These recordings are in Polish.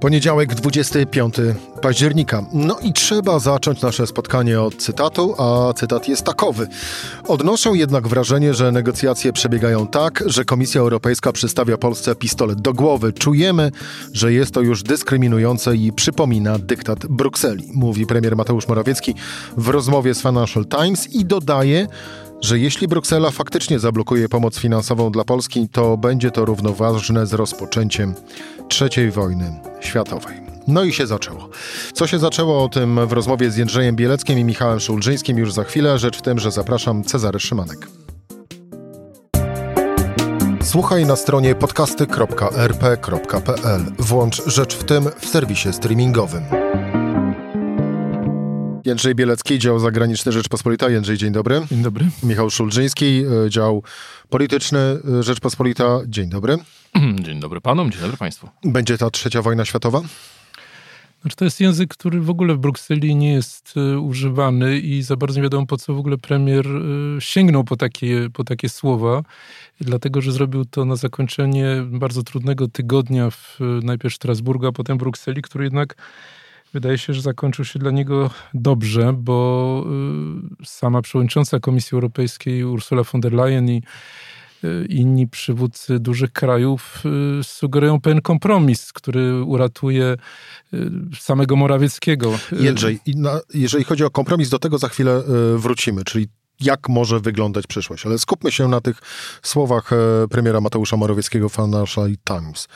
Poniedziałek, 25 października. No i trzeba zacząć nasze spotkanie od cytatu, a cytat jest takowy. Odnoszę jednak wrażenie, że negocjacje przebiegają tak, że Komisja Europejska przystawia Polsce pistolet do głowy. Czujemy, że jest to już dyskryminujące i przypomina dyktat Brukseli, mówi premier Mateusz Morawiecki w rozmowie z Financial Times i dodaje, że jeśli Bruksela faktycznie zablokuje pomoc finansową dla Polski, to będzie to równoważne z rozpoczęciem III wojny światowej. No i się zaczęło. Co się zaczęło o tym w rozmowie z Jędrzejem Bieleckim i Michałem Szulżyńskim już za chwilę. Rzecz w tym, że zapraszam Cezary Szymanek. Słuchaj na stronie podcasty.rp.pl. Włącz Rzecz w tym w serwisie streamingowym. Jędrzej Bielecki, dział zagraniczny Rzeczpospolita. Jędrzej, dzień dobry. Dzień dobry. Michał Szulżyński, e, dział polityczny e, Rzeczpospolita. Dzień dobry. Dzień dobry panom, dzień dobry państwu. Będzie ta trzecia wojna światowa? Znaczy, to jest język, który w ogóle w Brukseli nie jest e, używany i za bardzo nie wiadomo, po co w ogóle premier sięgnął po takie, po takie słowa, dlatego że zrobił to na zakończenie bardzo trudnego tygodnia w najpierw Strasburgu, a potem Brukseli, który jednak wydaje się, że zakończył się dla niego dobrze, bo y, sama przewodnicząca Komisji Europejskiej Ursula von der Leyen i y, inni przywódcy dużych krajów y, sugerują pewien kompromis, który uratuje samego Morawieckiego. Jędrzej, jeżeli chodzi o kompromis, do tego za chwilę wrócimy, czyli jak może wyglądać przyszłość. Ale skupmy się na tych słowach premiera Mateusza Morawieckiego w Financial Times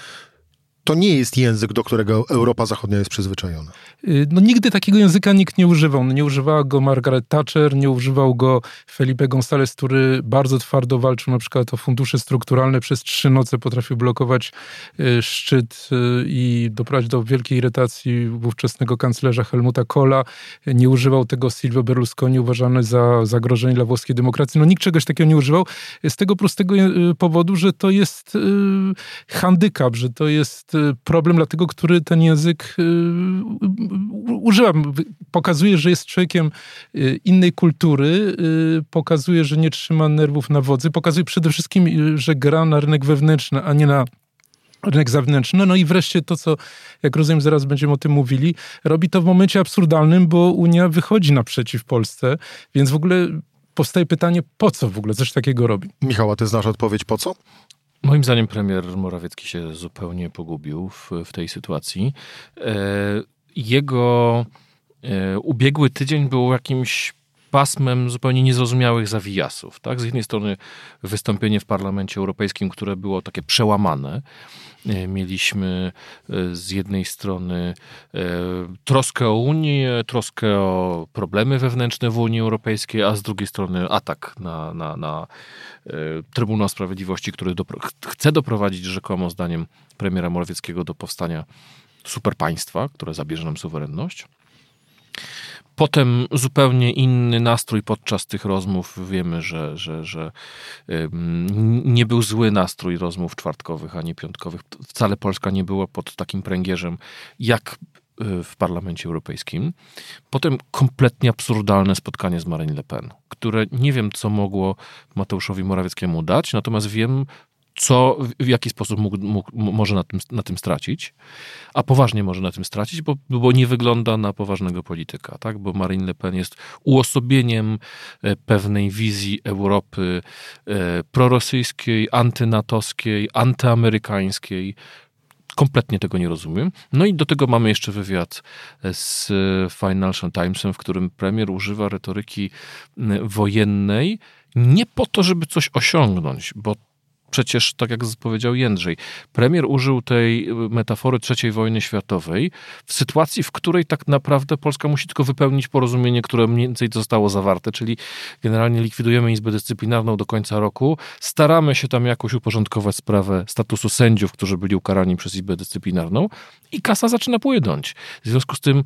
to nie jest język, do którego Europa Zachodnia jest przyzwyczajona. Y, no nigdy takiego języka nikt nie używał. No, nie używała go Margaret Thatcher, nie używał go Felipe González, który bardzo twardo walczył na przykład o fundusze strukturalne. Przez trzy noce potrafił blokować y, szczyt y, i doprowadzić do wielkiej irytacji ówczesnego kanclerza Helmuta Kohla. Nie używał tego Silvio Berlusconi, uważany za zagrożenie dla włoskiej demokracji. No nikt czegoś takiego nie używał. Z tego prostego powodu, że to jest handykap, że to jest problem dla tego, który ten język y, używam. Pokazuje, że jest człowiekiem y, innej kultury, y, pokazuje, że nie trzyma nerwów na wodzy, pokazuje przede wszystkim, że gra na rynek wewnętrzny, a nie na rynek zewnętrzny. No i wreszcie to, co, jak rozumiem, zaraz będziemy o tym mówili, robi to w momencie absurdalnym, bo Unia wychodzi naprzeciw Polsce, więc w ogóle powstaje pytanie, po co w ogóle coś takiego robi? Michała, ty znasz odpowiedź po co? Moim zdaniem premier Morawiecki się zupełnie pogubił w, w tej sytuacji. E, jego e, ubiegły tydzień był jakimś pasmem zupełnie niezrozumiałych zawijasów. Tak? Z jednej strony wystąpienie w Parlamencie Europejskim, które było takie przełamane, E, mieliśmy e, z jednej strony e, troskę o Unię, troskę o problemy wewnętrzne w Unii Europejskiej, a z drugiej strony atak na, na, na Trybunał Sprawiedliwości, który chce doprowadzić rzekomo zdaniem premiera Morawieckiego do powstania superpaństwa, które zabierze nam suwerenność. Potem zupełnie inny nastrój podczas tych rozmów. Wiemy, że, że, że nie był zły nastrój rozmów czwartkowych ani piątkowych. Wcale Polska nie była pod takim pręgierzem jak y, w Parlamencie Europejskim. Potem kompletnie absurdalne spotkanie z Marine Le Pen, które nie wiem, co mogło Mateuszowi Morawieckiemu dać, natomiast wiem, co, w jaki sposób mógł, mógł, może na tym, na tym stracić, a poważnie może na tym stracić, bo, bo nie wygląda na poważnego polityka, tak? bo Marine Le Pen jest uosobieniem e, pewnej wizji Europy e, prorosyjskiej, antynatowskiej, antyamerykańskiej, kompletnie tego nie rozumiem. No i do tego mamy jeszcze wywiad z Financial Timesem, w którym premier używa retoryki wojennej nie po to, żeby coś osiągnąć, bo przecież, tak jak powiedział Jędrzej, premier użył tej metafory III wojny światowej w sytuacji, w której tak naprawdę Polska musi tylko wypełnić porozumienie, które mniej więcej zostało zawarte, czyli generalnie likwidujemy Izbę Dyscyplinarną do końca roku, staramy się tam jakoś uporządkować sprawę statusu sędziów, którzy byli ukarani przez Izbę Dyscyplinarną i kasa zaczyna płynąć. W związku z tym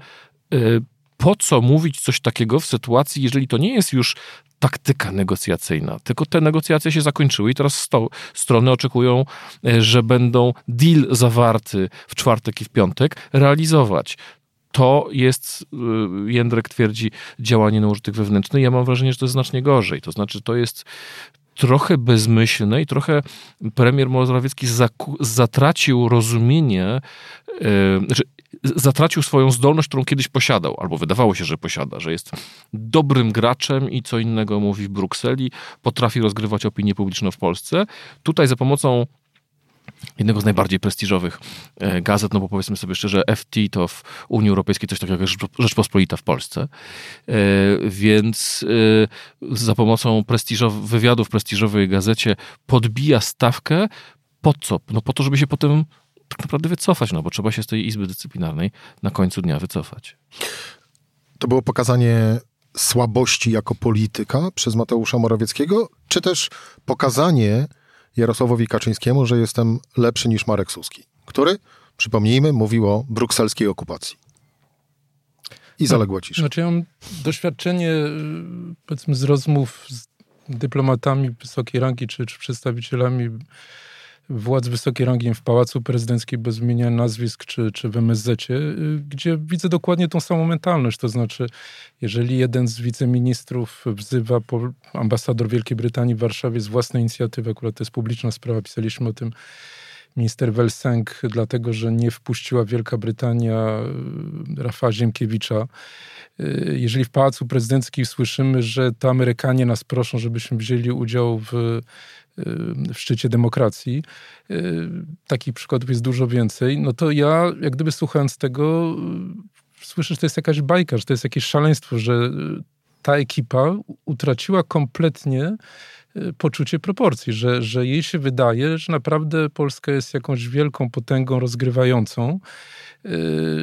yy, po co mówić coś takiego w sytuacji, jeżeli to nie jest już taktyka negocjacyjna, tylko te negocjacje się zakończyły i teraz sto, strony oczekują, e, że będą deal zawarty w czwartek i w piątek realizować. to jest, y, Jędrek twierdzi, działanie na użytek wewnętrzny. Ja mam wrażenie, że to jest znacznie gorzej. To znaczy, to jest trochę bezmyślne i trochę premier Morawiecki zatracił rozumienie, yy, zatracił swoją zdolność, którą kiedyś posiadał, albo wydawało się, że posiada, że jest dobrym graczem i co innego mówi w Brukseli, potrafi rozgrywać opinię publiczną w Polsce. Tutaj za pomocą jednego z najbardziej prestiżowych e, gazet, no bo powiedzmy sobie szczerze, FT to w Unii Europejskiej coś takiego jak Rzeczpospolita w Polsce. E, więc e, za pomocą prestiżow- wywiadu w prestiżowej gazecie podbija stawkę po co? No po to, żeby się potem tak naprawdę wycofać, no bo trzeba się z tej Izby Dyscyplinarnej na końcu dnia wycofać. To było pokazanie słabości jako polityka przez Mateusza Morawieckiego, czy też pokazanie Jarosławowi Kaczyńskiemu, że jestem lepszy niż Marek Suski, który, przypomnijmy, mówił o brukselskiej okupacji. I no, zaległa cisza. Znaczy ja mam doświadczenie powiedzmy z rozmów z dyplomatami wysokiej rangi czy, czy przedstawicielami władz wysokiej rangi w Pałacu Prezydenckim bez wymieniania nazwisk czy, czy w MSZ, y, gdzie widzę dokładnie tą samą mentalność. To znaczy, jeżeli jeden z wiceministrów wzywa ambasador Wielkiej Brytanii w Warszawie z własnej inicjatywy, akurat to jest publiczna sprawa, pisaliśmy o tym minister Welsenk, dlatego że nie wpuściła Wielka Brytania y, Rafa Ziemkiewicza. Y, jeżeli w Pałacu Prezydenckim słyszymy, że to Amerykanie nas proszą, żebyśmy wzięli udział w w szczycie demokracji. Y, takich przykładów jest dużo więcej. No to ja, jak gdyby słuchając tego, y, słyszę, że to jest jakaś bajka, że to jest jakieś szaleństwo, że y, ta ekipa utraciła kompletnie poczucie proporcji, że, że jej się wydaje, że naprawdę Polska jest jakąś wielką potęgą rozgrywającą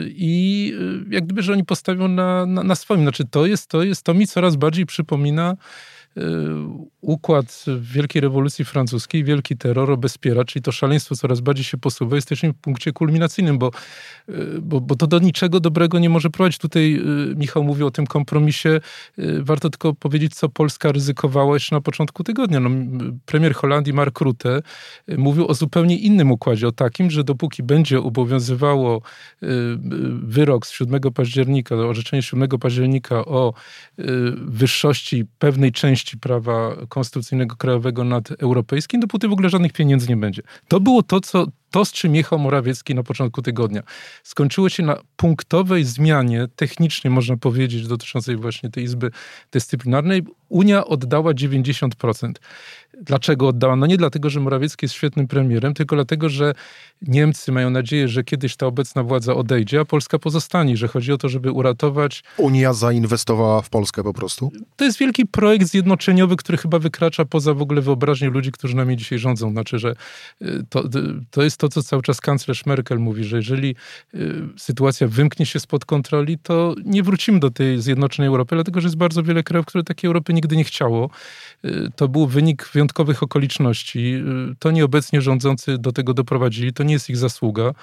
i jak gdyby, że oni postawią na, na, na swoim. Znaczy to jest, to jest, to mi coraz bardziej przypomina Y, układ Wielkiej Rewolucji Francuskiej, wielki terror obezpiera, czyli to szaleństwo coraz bardziej się posuwa, jesteśmy w punkcie kulminacyjnym, bo, y, bo, bo to do niczego dobrego nie może prowadzić. Tutaj y, Michał mówił o tym kompromisie. Warto tylko powiedzieć, co Polska ryzykowała jeszcze na początku tygodnia. No, premier Holandii Mark Rutte mówił o zupełnie innym układzie, o takim, że dopóki będzie obowiązywało wyrok z 7 października, orzeczenie 7 października o wyższości pewnej części prawa konstytucyjnego krajowego nad europejskim, dopóty w ogóle żadnych pieniędzy nie będzie. To było to, co to, z czym jechał Morawiecki na początku tygodnia. Skończyło się na punktowej zmianie, technicznie można powiedzieć, dotyczącej właśnie tej Izby Dyscyplinarnej. Unia oddała 90%. Dlaczego oddała? No nie dlatego, że Morawiecki jest świetnym premierem, tylko dlatego, że Niemcy mają nadzieję, że kiedyś ta obecna władza odejdzie, a Polska pozostanie, że chodzi o to, żeby uratować. Unia zainwestowała w Polskę po prostu? To jest wielki projekt zjednoczeniowy, który chyba wykracza poza w ogóle wyobraźnię ludzi, którzy nami dzisiaj rządzą. Znaczy, że y, to, to jest to, co cały czas kanclerz Merkel mówi, że jeżeli y, sytuacja wymknie się spod kontroli, to nie wrócimy do tej zjednoczonej Europy, dlatego że jest bardzo wiele krajów, które takiej Europy nigdy nie chciało. Y, to był wynik wyjątkowych okoliczności. To nieobecnie rządzący do tego doprowadzili. To nie jest ich zasługa.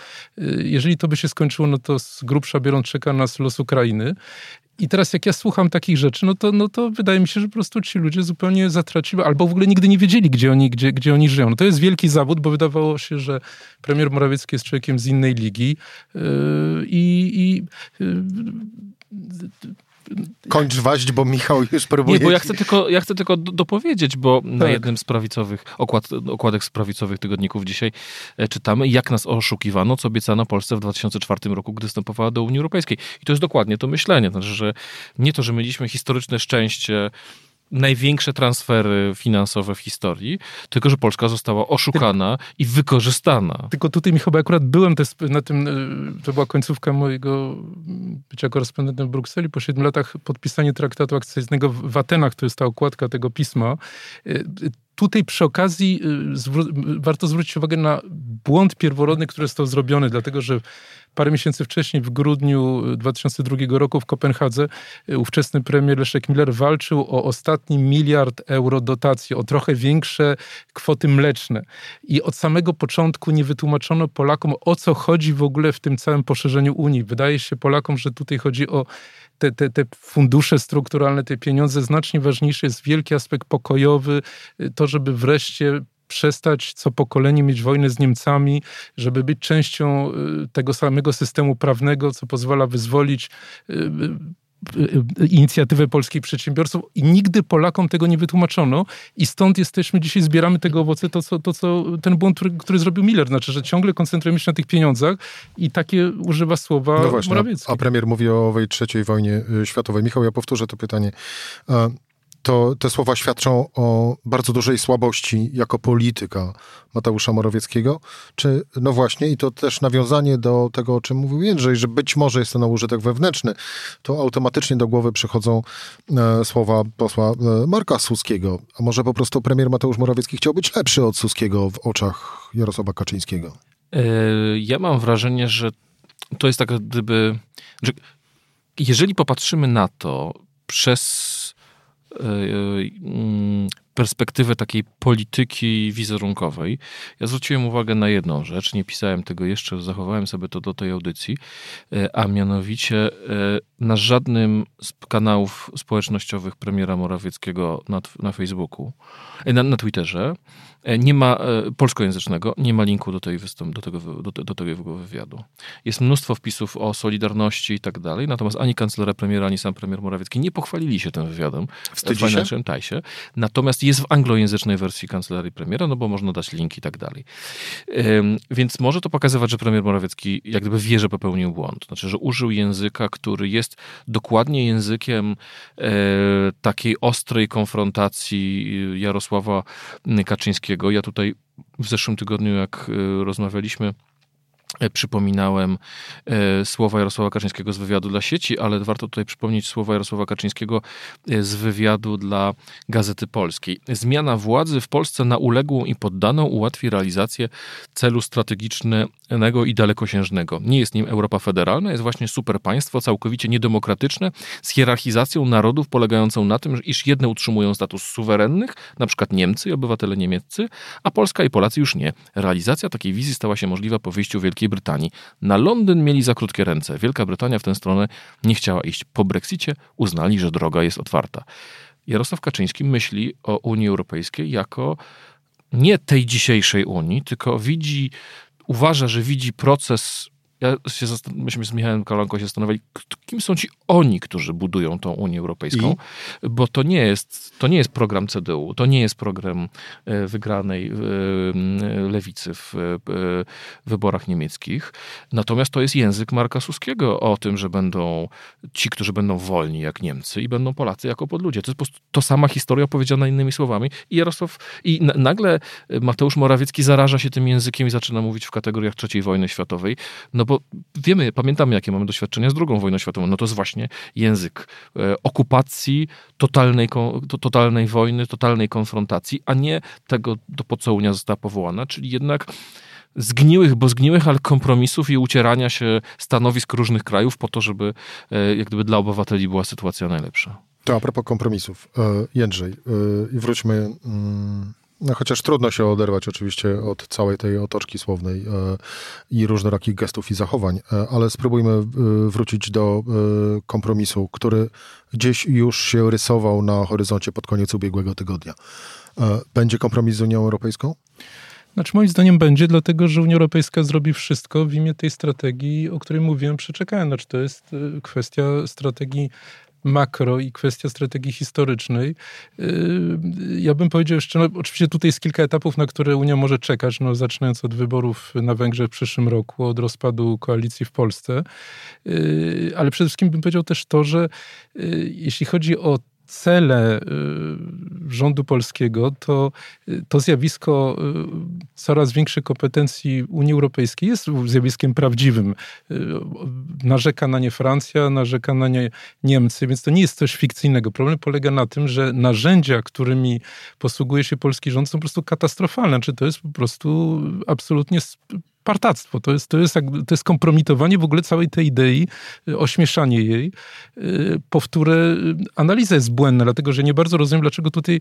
Jeżeli to by się skończyło, no to z grubsza biorąc czeka nas los Ukrainy. I teraz jak ja słucham takich rzeczy, no to, no to wydaje mi się, że po prostu ci ludzie zupełnie zatracili, albo w ogóle nigdy nie wiedzieli, gdzie oni, gdzie, gdzie oni żyją. No to jest wielki zawód, bo wydawało się, że premier Morawiecki jest człowiekiem z innej ligi yy, i, yy, Kończ waść, bo Michał już próbuje... Nie, bo ja chcę tylko, ja chcę tylko dopowiedzieć, bo tak. na jednym z prawicowych, okład, okładek z prawicowych tygodników dzisiaj e, czytamy, jak nas oszukiwano, co obiecano Polsce w 2004 roku, gdy wstępowała do Unii Europejskiej. I to jest dokładnie to myślenie. Znaczy, że nie to, że mieliśmy historyczne szczęście największe transfery finansowe w historii, tylko że Polska została oszukana i wykorzystana. Tylko tutaj, Michał, bo akurat byłem też na tym, e, to była końcówka mojego bycia korespondentem w Brukseli, po siedmiu latach podpisanie traktatu akcesyjnego w Atenach, to jest ta okładka tego pisma. Tutaj przy okazji e, warto zwrócić uwagę na błąd pierworodny, który został zrobiony, dlatego że Parę miesięcy wcześniej, w grudniu 2002 roku w Kopenhadze, y, ówczesny premier Leszek Miller walczył o ostatni miliard euro dotacji, o trochę większe kwoty mleczne. I od samego początku nie wytłumaczono Polakom, o co chodzi w ogóle w tym całym poszerzeniu Unii. Wydaje się Polakom, że tutaj chodzi o te, te, te fundusze strukturalne, te pieniądze. Znacznie ważniejszy jest wielki aspekt pokojowy, y, to, żeby wreszcie przestać co pokolenie mieć wojnę z Niemcami, żeby być częścią tego samego systemu prawnego, co pozwala wyzwolić inicjatywę polskich przedsiębiorców i nigdy Polakom tego nie wytłumaczono i stąd jesteśmy, dzisiaj zbieramy tego owoce, to co, to, co ten błąd, który, który zrobił Miller, znaczy, że ciągle koncentrujemy się na tych pieniądzach i takie używa słowa no właśnie, Morawiecki. A premier mówi o owej trzeciej wojnie y, światowej. Michał, ja powtórzę to pytanie to te słowa świadczą o bardzo dużej słabości jako polityka Mateusza Morawieckiego. Czy, no właśnie, i to też nawiązanie do tego, o czym mówił Jędrzej, że być może jest to na użytek wewnętrzny, to automatycznie do głowy przychodzą e, słowa posła e, Marka Suskiego. A może po prostu premier Mateusz Morawiecki chciał być lepszy od Suskiego w oczach Jarosława Kaczyńskiego? E, ja mam wrażenie, że to jest tak gdyby, że jeżeli popatrzymy na to przez E, mm, perspektywę takiej polityki wizerunkowej, ja zwróciłem uwagę na jedną rzecz, nie pisałem tego jeszcze, zachowałem sobie to do tej audycji, e, a mianowicie e, na żadnym z kanałów społecznościowych premiera Morawieckiego na, na Facebooku, na, na Twitterze, E, nie ma e, polskojęzycznego, nie ma linku do, tej wystąp, do, tego, do, do tego wywiadu. Jest mnóstwo wpisów o Solidarności i tak dalej, natomiast ani kanclerza premiera, ani sam premier Morawiecki nie pochwalili się tym wywiadem Wstydzi w Financial Timesie. Natomiast jest w anglojęzycznej wersji kancelarii premiera, no bo można dać link i tak dalej. Więc może to pokazywać, że premier Morawiecki jak gdyby wie, że popełnił błąd. Znaczy, że użył języka, który jest dokładnie językiem e, takiej ostrej konfrontacji Jarosława Kaczyńskiego ja tutaj w zeszłym tygodniu, jak y, rozmawialiśmy, E, przypominałem e, słowa Jarosława Kaczyńskiego z wywiadu dla sieci, ale warto tutaj przypomnieć słowa Jarosława Kaczyńskiego e, z wywiadu dla Gazety Polskiej. Zmiana władzy w Polsce na uległą i poddaną ułatwi realizację celu strategicznego i dalekosiężnego. Nie jest nim Europa federalna, jest właśnie superpaństwo całkowicie niedemokratyczne z hierarchizacją narodów polegającą na tym, iż jedne utrzymują status suwerennych, na przykład Niemcy i obywatele niemieccy, a Polska i Polacy już nie. Realizacja takiej wizji stała się możliwa po wyjściu Wielkiej Brytanii. Na Londyn mieli za krótkie ręce. Wielka Brytania w tę stronę nie chciała iść. Po Brexicie uznali, że droga jest otwarta. Jarosław Kaczyński myśli o Unii Europejskiej jako nie tej dzisiejszej Unii, tylko widzi, uważa, że widzi proces ja się myśmy z Michałem Kalanką się zastanawiali, kim są ci oni, którzy budują tą Unię Europejską, I? bo to nie, jest, to nie jest program CDU, to nie jest program e, wygranej e, lewicy w e, wyborach niemieckich, natomiast to jest język Marka Suskiego o tym, że będą ci, którzy będą wolni jak Niemcy i będą Polacy jako podludzie. To jest po prostu to sama historia opowiedziana innymi słowami i Jarosław, i nagle Mateusz Morawiecki zaraża się tym językiem i zaczyna mówić w kategoriach III wojny światowej, no bo wiemy, pamiętamy, jakie mamy doświadczenia z II wojną światową. No to jest właśnie język e, okupacji, totalnej, to, totalnej wojny, totalnej konfrontacji, a nie tego, do po co Unia została powołana, czyli jednak zgniłych, bo zgniłych, ale kompromisów i ucierania się stanowisk różnych krajów po to, żeby e, jak gdyby dla obywateli była sytuacja najlepsza. To a propos kompromisów. E, Jędrzej, wróćmy mm, no, chociaż trudno się oderwać oczywiście od całej tej otoczki słownej e, i różnorakich gestów i zachowań, e, ale spróbujmy e, wrócić do kompromisu, który gdzieś już się rysował na horyzoncie pod koniec ubiegłego tygodnia. Będzie kompromis z Unią Europejską? Znaczy moim zdaniem będzie, dlatego że Unia Europejska zrobi wszystko w imię tej strategii, o której mówiłem, przeczekałem. Znaczy to jest kwestia strategii makro i kwestia strategii historycznej. Yy, ja bym powiedział jeszcze, no, oczywiście tutaj jest kilka etapów, na które Unia może czekać, no, zaczynając od wyborów na Węgrzech w przyszłym roku, od rozpadu koalicji w Polsce, yy, ale przede wszystkim bym powiedział też to, że yy, jeśli chodzi o cele y, rządu polskiego, to y, to zjawisko y, coraz większej kompetencji Unii Europejskiej jest zjawiskiem prawdziwym. Narzeka na nie Francja, narzeka na nie Niemcy, więc to nie jest coś fikcyjnego. Problem polega na tym, że narzędzia, którymi posługuje się polski rząd, są po prostu katastrofalne. Czy to jest po prostu absolutnie partactwo, to jest, to, jest, to jest kompromitowanie w ogóle całej tej idei, ośmieszanie jej, powtórę analiza jest błędna, dlatego że nie bardzo rozumiem, dlaczego tutaj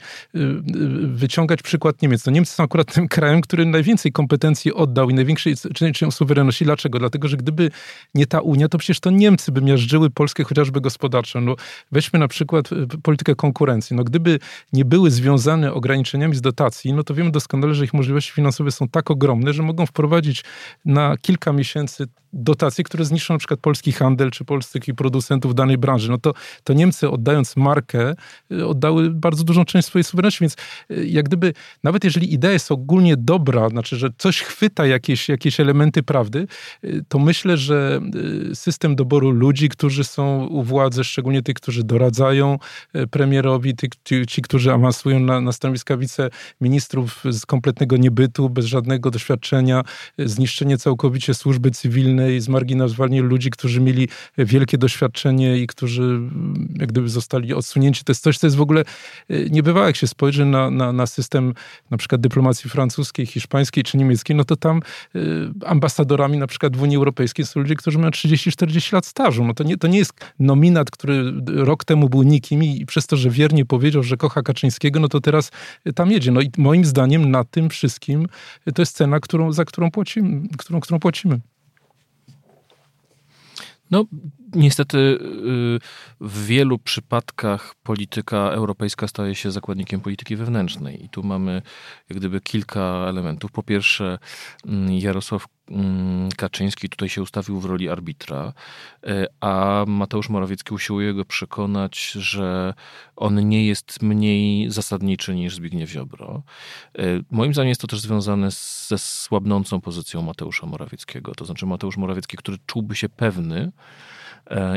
wyciągać przykład Niemiec. No Niemcy są akurat tym krajem, który najwięcej kompetencji oddał i największej części suwerenności. Dlaczego? Dlatego, że gdyby nie ta Unia, to przecież to Niemcy by miażdżyły Polskę chociażby gospodarczo. No, weźmy na przykład politykę konkurencji. No, gdyby nie były związane ograniczeniami z dotacji, no to wiemy doskonale, że ich możliwości finansowe są tak ogromne, że mogą wprowadzić na kilka miesięcy dotacje, które zniszczą na przykład polski handel czy polskich producentów danej branży. No to, to Niemcy oddając markę y, oddały bardzo dużą część swojej suwerenności, więc y, jak gdyby, nawet jeżeli idea jest ogólnie dobra, znaczy, że coś chwyta jakieś, jakieś elementy prawdy, y, to myślę, że system doboru ludzi, którzy są u władzy, szczególnie tych, którzy doradzają premierowi, tych, ci, ci którzy awansują na, na stanowiska wiceministrów z kompletnego niebytu, bez żadnego doświadczenia, zniszczenie całkowicie służby cywilnej, i zmarginalizowali ludzi, którzy mieli wielkie doświadczenie i którzy mm, jak gdyby zostali odsunięci. To jest coś, co jest w ogóle y, niebywałe. Jak się spojrzy na, na, na system na przykład dyplomacji francuskiej, hiszpańskiej czy niemieckiej, no to tam y, ambasadorami na przykład w Unii Europejskiej są ludzie, którzy mają 30-40 lat stażu. No to, nie, to nie jest nominat, który rok temu był nikim i przez to, że wiernie powiedział, że kocha Kaczyńskiego, no to teraz tam jedzie. No i moim zdaniem na tym wszystkim to jest cena, którą, za którą płacimy. Którą, którą płacimy. No, niestety y, w wielu przypadkach polityka europejska staje się zakładnikiem polityki wewnętrznej. I tu mamy jak gdyby kilka elementów. Po pierwsze, mm, Jarosław mm, Kaczyński tutaj się ustawił w roli arbitra, y, a Mateusz Morawiecki usiłuje go przekonać, że on nie jest mniej zasadniczy niż Zbigniew Ziobro. Y, moim zdaniem jest to też związane ze słabnącą pozycją Mateusza Morawieckiego. To znaczy Mateusz Morawiecki, który czułby się pewny,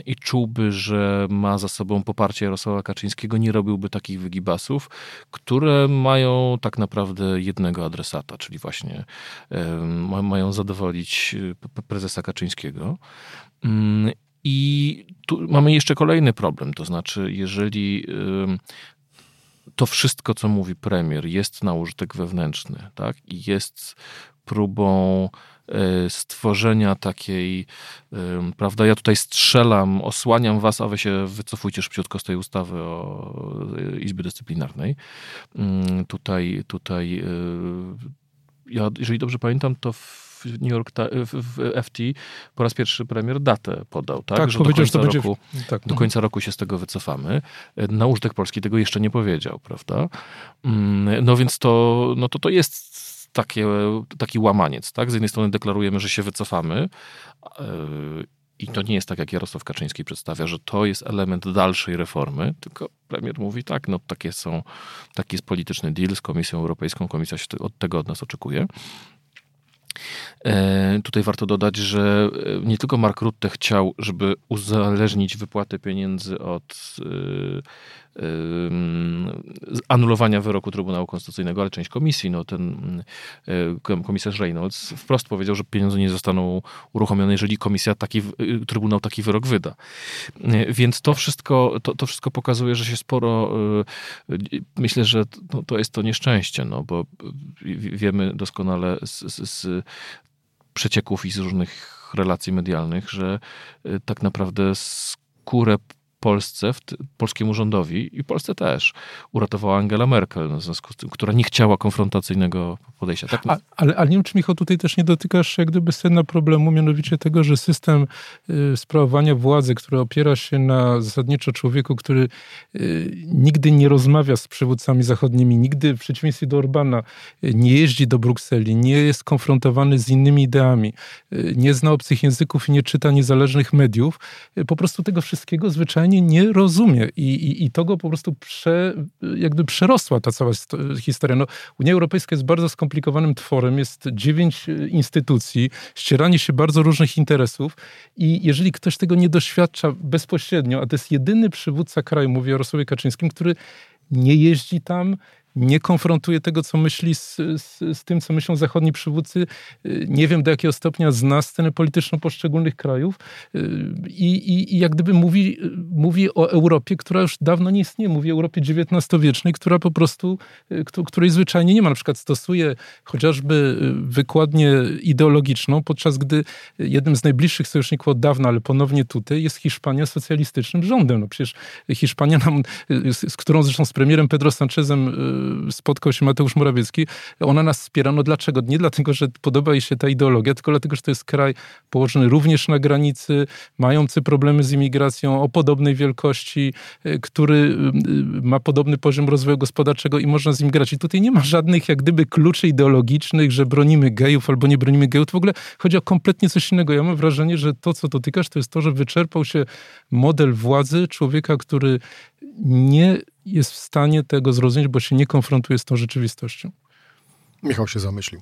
i czułby, że ma za sobą poparcie Jarosława Kaczyńskiego, nie robiłby takich wygibasów, które mają tak naprawdę jednego adresata, czyli właśnie mają zadowolić e, prezesa Kaczyńskiego. Mm, I tu mamy jeszcze kolejny problem, to znaczy, jeżeli to wszystko, co mówi premier, jest na użytek wewnętrzny, tak? I jest próbą E, stworzenia takiej, prawda, ja tutaj strzelam, osłaniam was, a wy się wycofujcie szybciutko z tej ustawy o e, Izby Dyscyplinarnej. Mm, tutaj, tutaj e, ja, jeżeli dobrze pamiętam, to w New York, w FT po raz pierwszy premier datę podał, tak? tak że do końca, że roku, będzie... tak, do końca roku się z tego wycofamy. Na użytek Polski tego jeszcze nie powiedział, prawda? Mm, no więc to, no to, to jest takie, taki łamaniec. Tak? Z jednej strony deklarujemy, że się wycofamy, e, i to nie jest tak, jak Jarosław Kaczyński przedstawia, że to jest element dalszej reformy, tylko premier mówi tak, no takie są, taki jest polityczny deal z Komisją Europejską, komisja się od tego od nas oczekuje. E, tutaj warto dodać, że e, nie tylko Mark Rutte chciał, żeby uzależnić wypłatę pieniędzy od anulowania wyroku Trybunału Konstytucyjnego, ale część komisji, no ten komisarz Reynolds wprost powiedział, że pieniądze nie zostaną uruchomione, jeżeli komisja taki, y, Trybunał taki wyrok wyda. Więc to wszystko, to, to wszystko pokazuje, że się sporo, y, myślę, że to, to jest to nieszczęście, no bo wiemy doskonale z, z, z przecieków i z różnych relacji medialnych, że y, tak naprawdę skórę Polsce, w polskiemu rządowi i Polsce też uratowała Angela Merkel, no, w związku z tym, która nie chciała konfrontacyjnego podejścia. Tak? A, ale, ale nie wiem, czy Michał, tutaj też nie dotykasz jak gdyby sedna problemu, mianowicie tego, że system y, sprawowania władzy, który opiera się na zasadniczo człowieku, który y, nigdy nie rozmawia z przywódcami zachodnimi, nigdy w przeciwieństwie do Orbana y, nie jeździ do Brukseli, nie jest konfrontowany z innymi ideami, y, nie zna obcych języków i nie czyta niezależnych mediów, y, po prostu tego wszystkiego zwyczajnie nie rozumie i, i, i to go po prostu prze, jakby przerosła ta cała historia. No, Unia Europejska jest bardzo skomplikowanym tworem, jest dziewięć e, instytucji, ścieranie się bardzo różnych interesów i jeżeli ktoś tego nie doświadcza bezpośrednio, a to jest jedyny przywódca kraju, mówię o Jarosławie Kaczyńskim, który nie jeździ tam, nie konfrontuje tego, co myśli z, z, z, tym, co myślą zachodni przywódcy. Nie wiem, do jakiego stopnia zna scenę polityczną poszczególnych krajów i, i, i jak gdyby mówi, mówi o Europie, która już dawno nie istnieje. Mówi o Europie XIX-wiecznej, która po prostu, której zwyczajnie nie ma. Na przykład stosuje chociażby wykładnię ideologiczną, podczas gdy jednym z najbliższych sojuszników od dawna, ale ponownie tutaj, jest Hiszpania socjalistycznym rządem. No przecież Hiszpania, nam, z, z którą zresztą z premierem Pedro Sanchezem y, spotkał się Mateusz Morawiecki, ona nas wspiera. No dlaczego? Nie dlatego, że podoba jej się ta ideologia, tylko dlatego, że to jest kraj położony również na granicy, mający problemy z imigracją o podobnej wielkości, y, który y, ma podobny poziom rozwoju gospodarczego i można z nim grać. I tutaj nie ma żadnych jak gdyby kluczy ideologicznych, że bronimy gejów albo nie bronimy gejów. W ogóle chodzi o kompletnie coś innego. Ja mam wrażenie, że to, co dotykasz, to jest to, że wyczerpał się model władzy człowieka, który nie jest w stanie tego zrozumieć, bo się nie konfrontuje z tą rzeczywistością. Michał się zamyślił.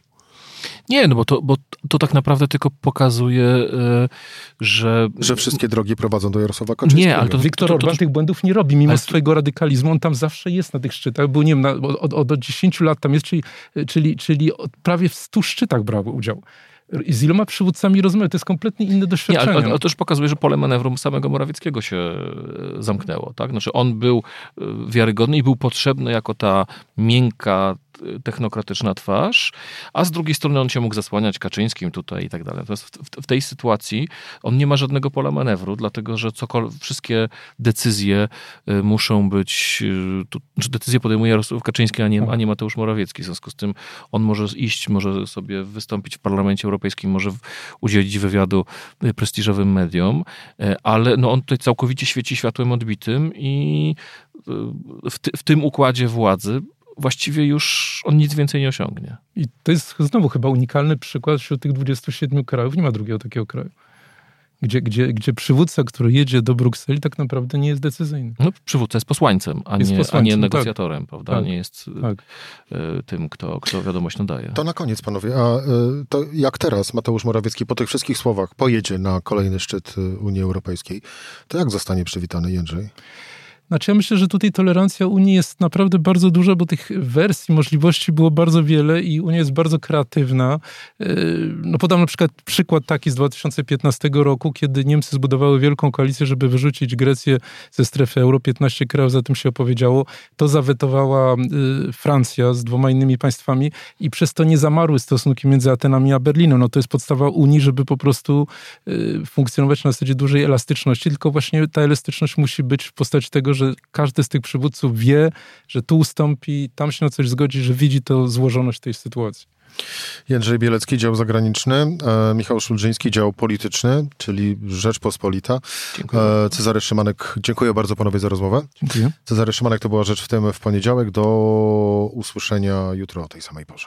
Nie, no bo to, bo to tak naprawdę tylko pokazuje, e, że... Że wszystkie drogi prowadzą do Jarosława Kaczyńskiego. Nie, ale to Viktor Orban tych błędów nie robi, mimo swojego radykalizmu. On tam zawsze jest na tych szczytach. Był, nie wiem, na, od, od, od 10 lat tam jest, czyli, czyli, czyli prawie w 100 szczytach brał udział z iloma przywódcami rozmawiał. To jest kompletnie inne doświadczenie. Nie, ale, to już pokazuje, że pole manewru samego Morawieckiego się e, zamknęło. Tak? Znaczy on był e, wiarygodny i był potrzebny jako ta miękka, technokratyczna twarz, a z drugiej strony on się mógł zasłaniać Kaczyńskim tutaj i tak dalej. Natomiast w, w tej sytuacji on nie ma żadnego pola manewru, dlatego że wszystkie decyzje y, muszą być, y, tu, decyzje podejmuje Jarosław Kaczyński, a nie, a nie Mateusz Morawiecki. W związku z tym on może iść, może sobie wystąpić w Parlamencie Europejskim, może udzielić wywiadu y, prestiżowym mediom, ale no on tutaj całkowicie świeci światłem odbitym i w, ty, w tym układzie władzy właściwie już on nic więcej nie osiągnie. I to jest znowu chyba unikalny przykład wśród tych 27 krajów. Nie ma drugiego takiego kraju. Gdzie, gdzie, gdzie przywódca, który jedzie do Brukseli, tak naprawdę nie jest decyzyjny. No, przywódca jest posłańcem, a, jest nie, posłańcem, a nie tak. negocjatorem, tak. prawda? Tak. Nie jest tak. E, tym, kto, kto wiadomość nadaje. To na koniec, panowie. A e, to jak teraz Mateusz Morawiecki po tych wszystkich słowach pojedzie na kolejny szczyt e, Unii Europejskiej, to jak zostanie przywitany Jędrzej? Znaczy ja myślę, że tutaj tolerancja Unii jest naprawdę bardzo duża, bo tych wersji, możliwości było bardzo wiele i Unia jest bardzo kreatywna. Yy, no podam na przykład przykład taki z 2015 roku, kiedy Niemcy zbudowały wielką koalicję, żeby wyrzucić Grecję ze strefy euro. 15 krajów za tym się opowiedziało. To zawetowała yy, Francja z dwoma innymi państwami i przez to nie zamarły stosunki między Atenami a Berlinem. No to jest podstawa Unii, żeby po prostu yy, funkcjonować na zasadzie dużej elastyczności, tylko właśnie ta elastyczność musi być w postaci tego, że każdy z tych przywódców wie, że tu ustąpi, tam się na coś zgodzi, że widzi to złożoność tej sytuacji. Jędrzej Bielecki, dział zagraniczny, e, Michał Szulżyński, dział polityczny, czyli Rzeczpospolita. Dziękuję. E, Cezary Szymanek, dziękuję bardzo panowie za rozmowę. Dziękuję. Cezary Szymanek to była Rzecz w tym w poniedziałek. Do usłyszenia jutro o tej samej porze.